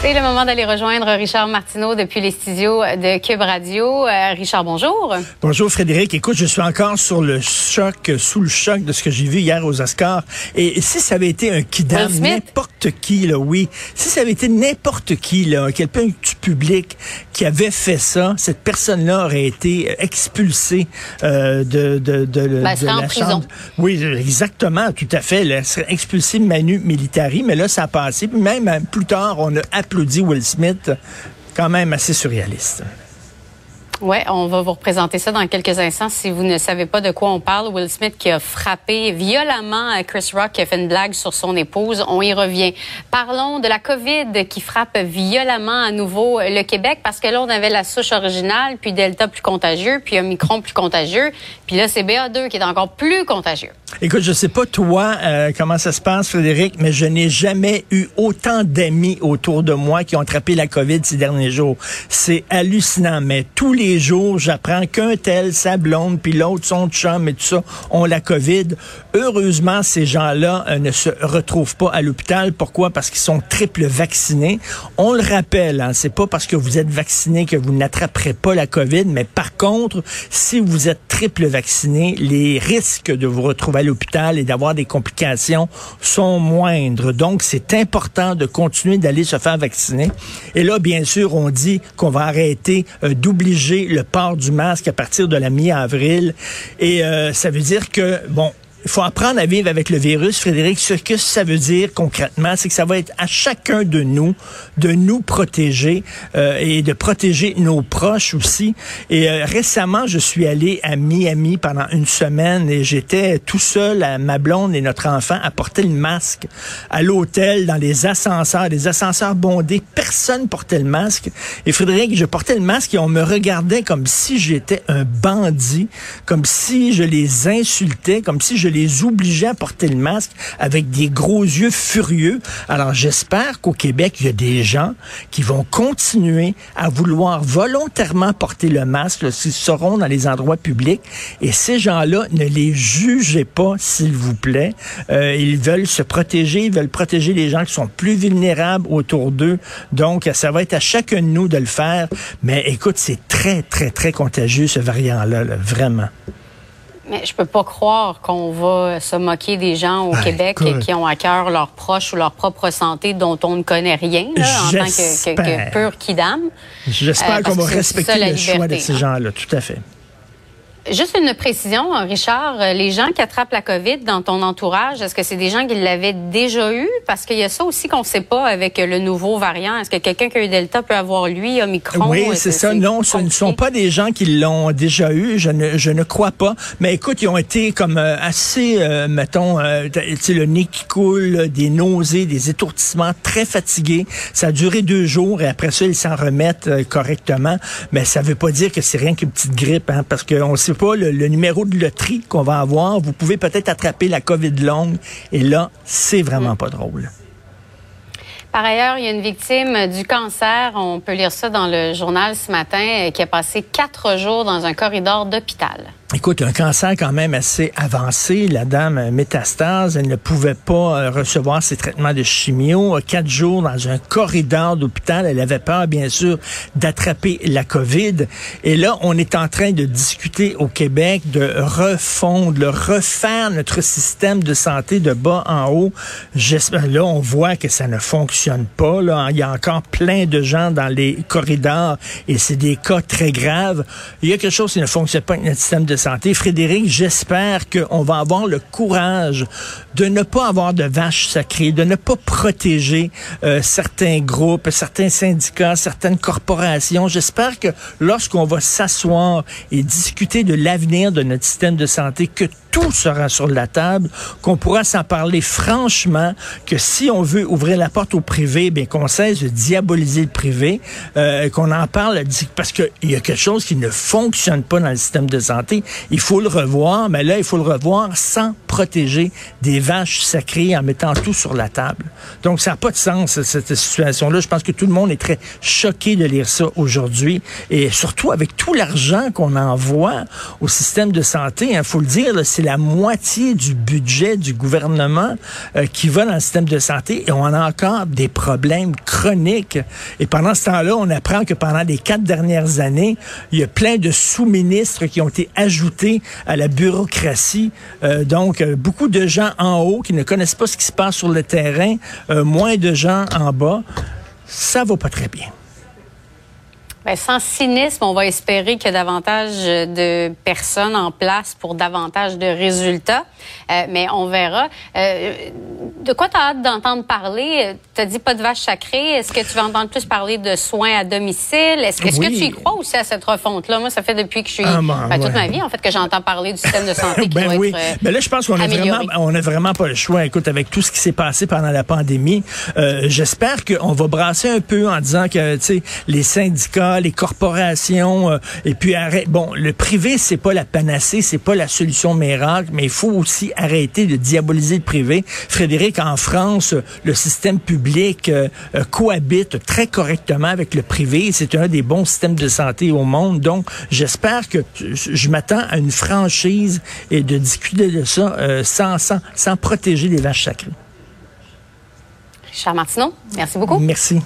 C'est le moment d'aller rejoindre Richard Martineau depuis les studios de Cube Radio. Euh, Richard, bonjour. Bonjour Frédéric. Écoute, je suis encore sur le choc, sous le choc de ce que j'ai vu hier aux Oscars. Et si ça avait été un kidam, n'importe qui, là, oui, si ça avait été n'importe qui, là, quelqu'un du public qui avait fait ça, cette personne-là aurait été expulsée euh, de, de, de, ben, de la chambre. Oui, exactement, tout à fait. Elle serait expulsée manu militari, mais là, ça a passé. Puis même plus tard, on a applaudi Will Smith, quand même assez surréaliste. Oui, on va vous représenter ça dans quelques instants. Si vous ne savez pas de quoi on parle, Will Smith qui a frappé violemment Chris Rock qui a fait une blague sur son épouse, on y revient. Parlons de la COVID qui frappe violemment à nouveau le Québec parce que là, on avait la souche originale, puis Delta plus contagieux, puis Omicron plus contagieux, puis là, c'est BA2 qui est encore plus contagieux. Écoute, je sais pas toi euh, comment ça se passe, Frédéric, mais je n'ai jamais eu autant d'amis autour de moi qui ont attrapé la COVID ces derniers jours. C'est hallucinant, mais tous les jours, j'apprends qu'un tel, sa blonde, puis l'autre, son chum et tout ça, ont la COVID. Heureusement, ces gens-là euh, ne se retrouvent pas à l'hôpital. Pourquoi? Parce qu'ils sont triple vaccinés. On le rappelle, hein, c'est pas parce que vous êtes vacciné que vous n'attraperez pas la COVID, mais par contre, si vous êtes triple vacciné, les risques de vous retrouver à l'hôpital et d'avoir des complications sont moindres. Donc, c'est important de continuer d'aller se faire vacciner. Et là, bien sûr, on dit qu'on va arrêter euh, d'obliger le port du masque à partir de la mi-avril. Et euh, ça veut dire que, bon, faut apprendre à vivre avec le virus, Frédéric. Ce que ça veut dire concrètement, c'est que ça va être à chacun de nous de nous protéger euh, et de protéger nos proches aussi. Et euh, récemment, je suis allé à Miami pendant une semaine et j'étais tout seul à ma blonde et notre enfant à porter le masque à l'hôtel, dans les ascenseurs, des ascenseurs bondés. Personne portait le masque. Et Frédéric, je portais le masque et on me regardait comme si j'étais un bandit, comme si je les insultais, comme si je les les obligeait à porter le masque avec des gros yeux furieux. Alors j'espère qu'au Québec, il y a des gens qui vont continuer à vouloir volontairement porter le masque s'ils seront dans les endroits publics. Et ces gens-là, ne les jugez pas, s'il vous plaît. Euh, ils veulent se protéger, ils veulent protéger les gens qui sont plus vulnérables autour d'eux. Donc, ça va être à chacun de nous de le faire. Mais écoute, c'est très, très, très contagieux, ce variant-là, là, vraiment. Mais je peux pas croire qu'on va se moquer des gens au Ben, Québec écoute. qui ont à cœur leurs proches ou leur propre santé dont on ne connaît rien là, en tant que, que, J'espère. que pur kidam. J'espère Euh, qu'on va respecter ça, le choix de ces hein. gens-là, tout à fait. Juste une précision, Richard, euh, les gens qui attrapent la COVID dans ton entourage, est-ce que c'est des gens qui l'avaient déjà eu? Parce qu'il y a ça aussi qu'on ne sait pas avec le nouveau variant. Est-ce que quelqu'un qui a eu Delta peut avoir lui, Omicron? Oui, c'est ça. Non, ce ne sont pas des gens qui l'ont déjà eu. Je ne, je ne crois pas. Mais écoute, ils ont été comme euh, assez, euh, mettons, euh, tu sais, le nez qui coule, des nausées, des étourdissements, très fatigués. Ça a duré deux jours et après ça, ils s'en remettent euh, correctement. Mais ça veut pas dire que c'est rien qu'une petite grippe, hein, parce qu'on ne sait pas le, le numéro de loterie qu'on va avoir. Vous pouvez peut-être attraper la COVID longue. Et là, c'est vraiment pas drôle. Par ailleurs, il y a une victime du cancer, on peut lire ça dans le journal ce matin, euh, qui a passé quatre jours dans un corridor d'hôpital. Écoute, un cancer quand même assez avancé. La dame euh, métastase, elle ne pouvait pas euh, recevoir ses traitements de chimio. Euh, Quatre jours dans un corridor d'hôpital. Elle avait peur, bien sûr, d'attraper la COVID. Et là, on est en train de discuter au Québec de refondre, de refaire notre système de santé de bas en haut. J'espère, là, on voit que ça ne fonctionne pas. Là. Il y a encore plein de gens dans les corridors et c'est des cas très graves. Il y a quelque chose qui ne fonctionne pas avec notre système de Frédéric, j'espère qu'on va avoir le courage de ne pas avoir de vaches sacrées, de ne pas protéger euh, certains groupes, certains syndicats, certaines corporations. J'espère que lorsqu'on va s'asseoir et discuter de l'avenir de notre système de santé, que tout sera sur la table, qu'on pourra s'en parler franchement, que si on veut ouvrir la porte au privé, bien qu'on cesse de diaboliser le privé, euh, qu'on en parle, parce qu'il y a quelque chose qui ne fonctionne pas dans le système de santé. Il faut le revoir, mais là, il faut le revoir sans protéger des vaches sacrées en mettant tout sur la table. Donc, ça n'a pas de sens, cette situation-là. Je pense que tout le monde est très choqué de lire ça aujourd'hui. Et surtout avec tout l'argent qu'on envoie au système de santé, il hein, faut le dire, c'est la moitié du budget du gouvernement euh, qui va dans le système de santé et on a encore des problèmes chroniques. Et pendant ce temps-là, on apprend que pendant les quatre dernières années, il y a plein de sous-ministres qui ont été ajoutés à la bureaucratie. Euh, donc, euh, beaucoup de gens en haut qui ne connaissent pas ce qui se passe sur le terrain, moins de gens en bas. Ça va pas très bien. Ben, sans cynisme, on va espérer qu'il y a davantage de personnes en place pour davantage de résultats, euh, mais on verra. Euh, de quoi tu as hâte d'entendre parler? Tu as dit pas de vache sacrée. Est-ce que tu vas entendre plus parler de soins à domicile? Est-ce que, que tu y crois aussi à cette refonte-là? Moi, ça fait depuis que je suis... Ah, ben, toute ma vie, en fait, que j'entends parler du système de santé qui ben oui. être euh, ben là, je pense qu'on a vraiment, on a vraiment pas le choix. Écoute, avec tout ce qui s'est passé pendant la pandémie, j'espère qu'on va brasser un peu en disant que, tu sais, les syndicats, les corporations, euh, et puis arrête. Bon, le privé, c'est pas la panacée, c'est pas la solution miracle, mais il faut aussi arrêter de diaboliser le privé. Frédéric, en France, le système public euh, euh, cohabite très correctement avec le privé. C'est un des bons systèmes de santé au monde. Donc, j'espère que je m'attends à une franchise et de discuter de ça sans, sans, sans protéger les vaches sacrées. Richard Martineau, merci beaucoup. Merci.